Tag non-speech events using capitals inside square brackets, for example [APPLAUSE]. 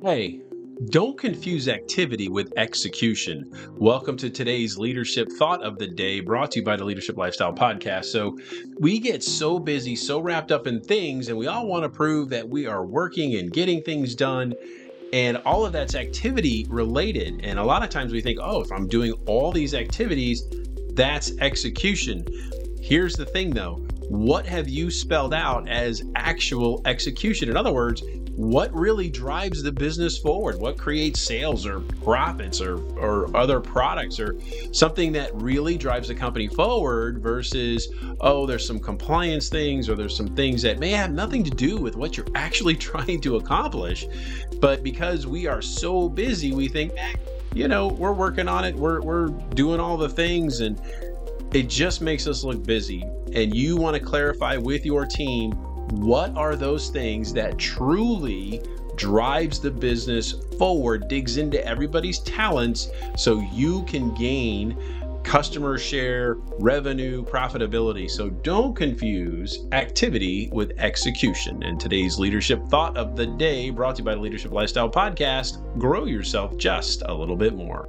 Hey, don't confuse activity with execution. Welcome to today's leadership thought of the day brought to you by the Leadership Lifestyle Podcast. So, we get so busy, so wrapped up in things, and we all want to prove that we are working and getting things done. And all of that's activity related. And a lot of times we think, oh, if I'm doing all these activities, that's execution. Here's the thing though what have you spelled out as actual execution? In other words, what really drives the business forward? What creates sales or profits or, or other products or something that really drives the company forward versus, oh, there's some compliance things or there's some things that may have nothing to do with what you're [LAUGHS] actually trying to accomplish. But because we are so busy, we think, eh, you know, we're working on it, we're, we're doing all the things, and it just makes us look busy. And you want to clarify with your team what are those things that truly drives the business forward, digs into everybody's talents so you can gain customer share, revenue, profitability. So don't confuse activity with execution. And today's leadership thought of the day brought to you by the Leadership Lifestyle Podcast grow yourself just a little bit more.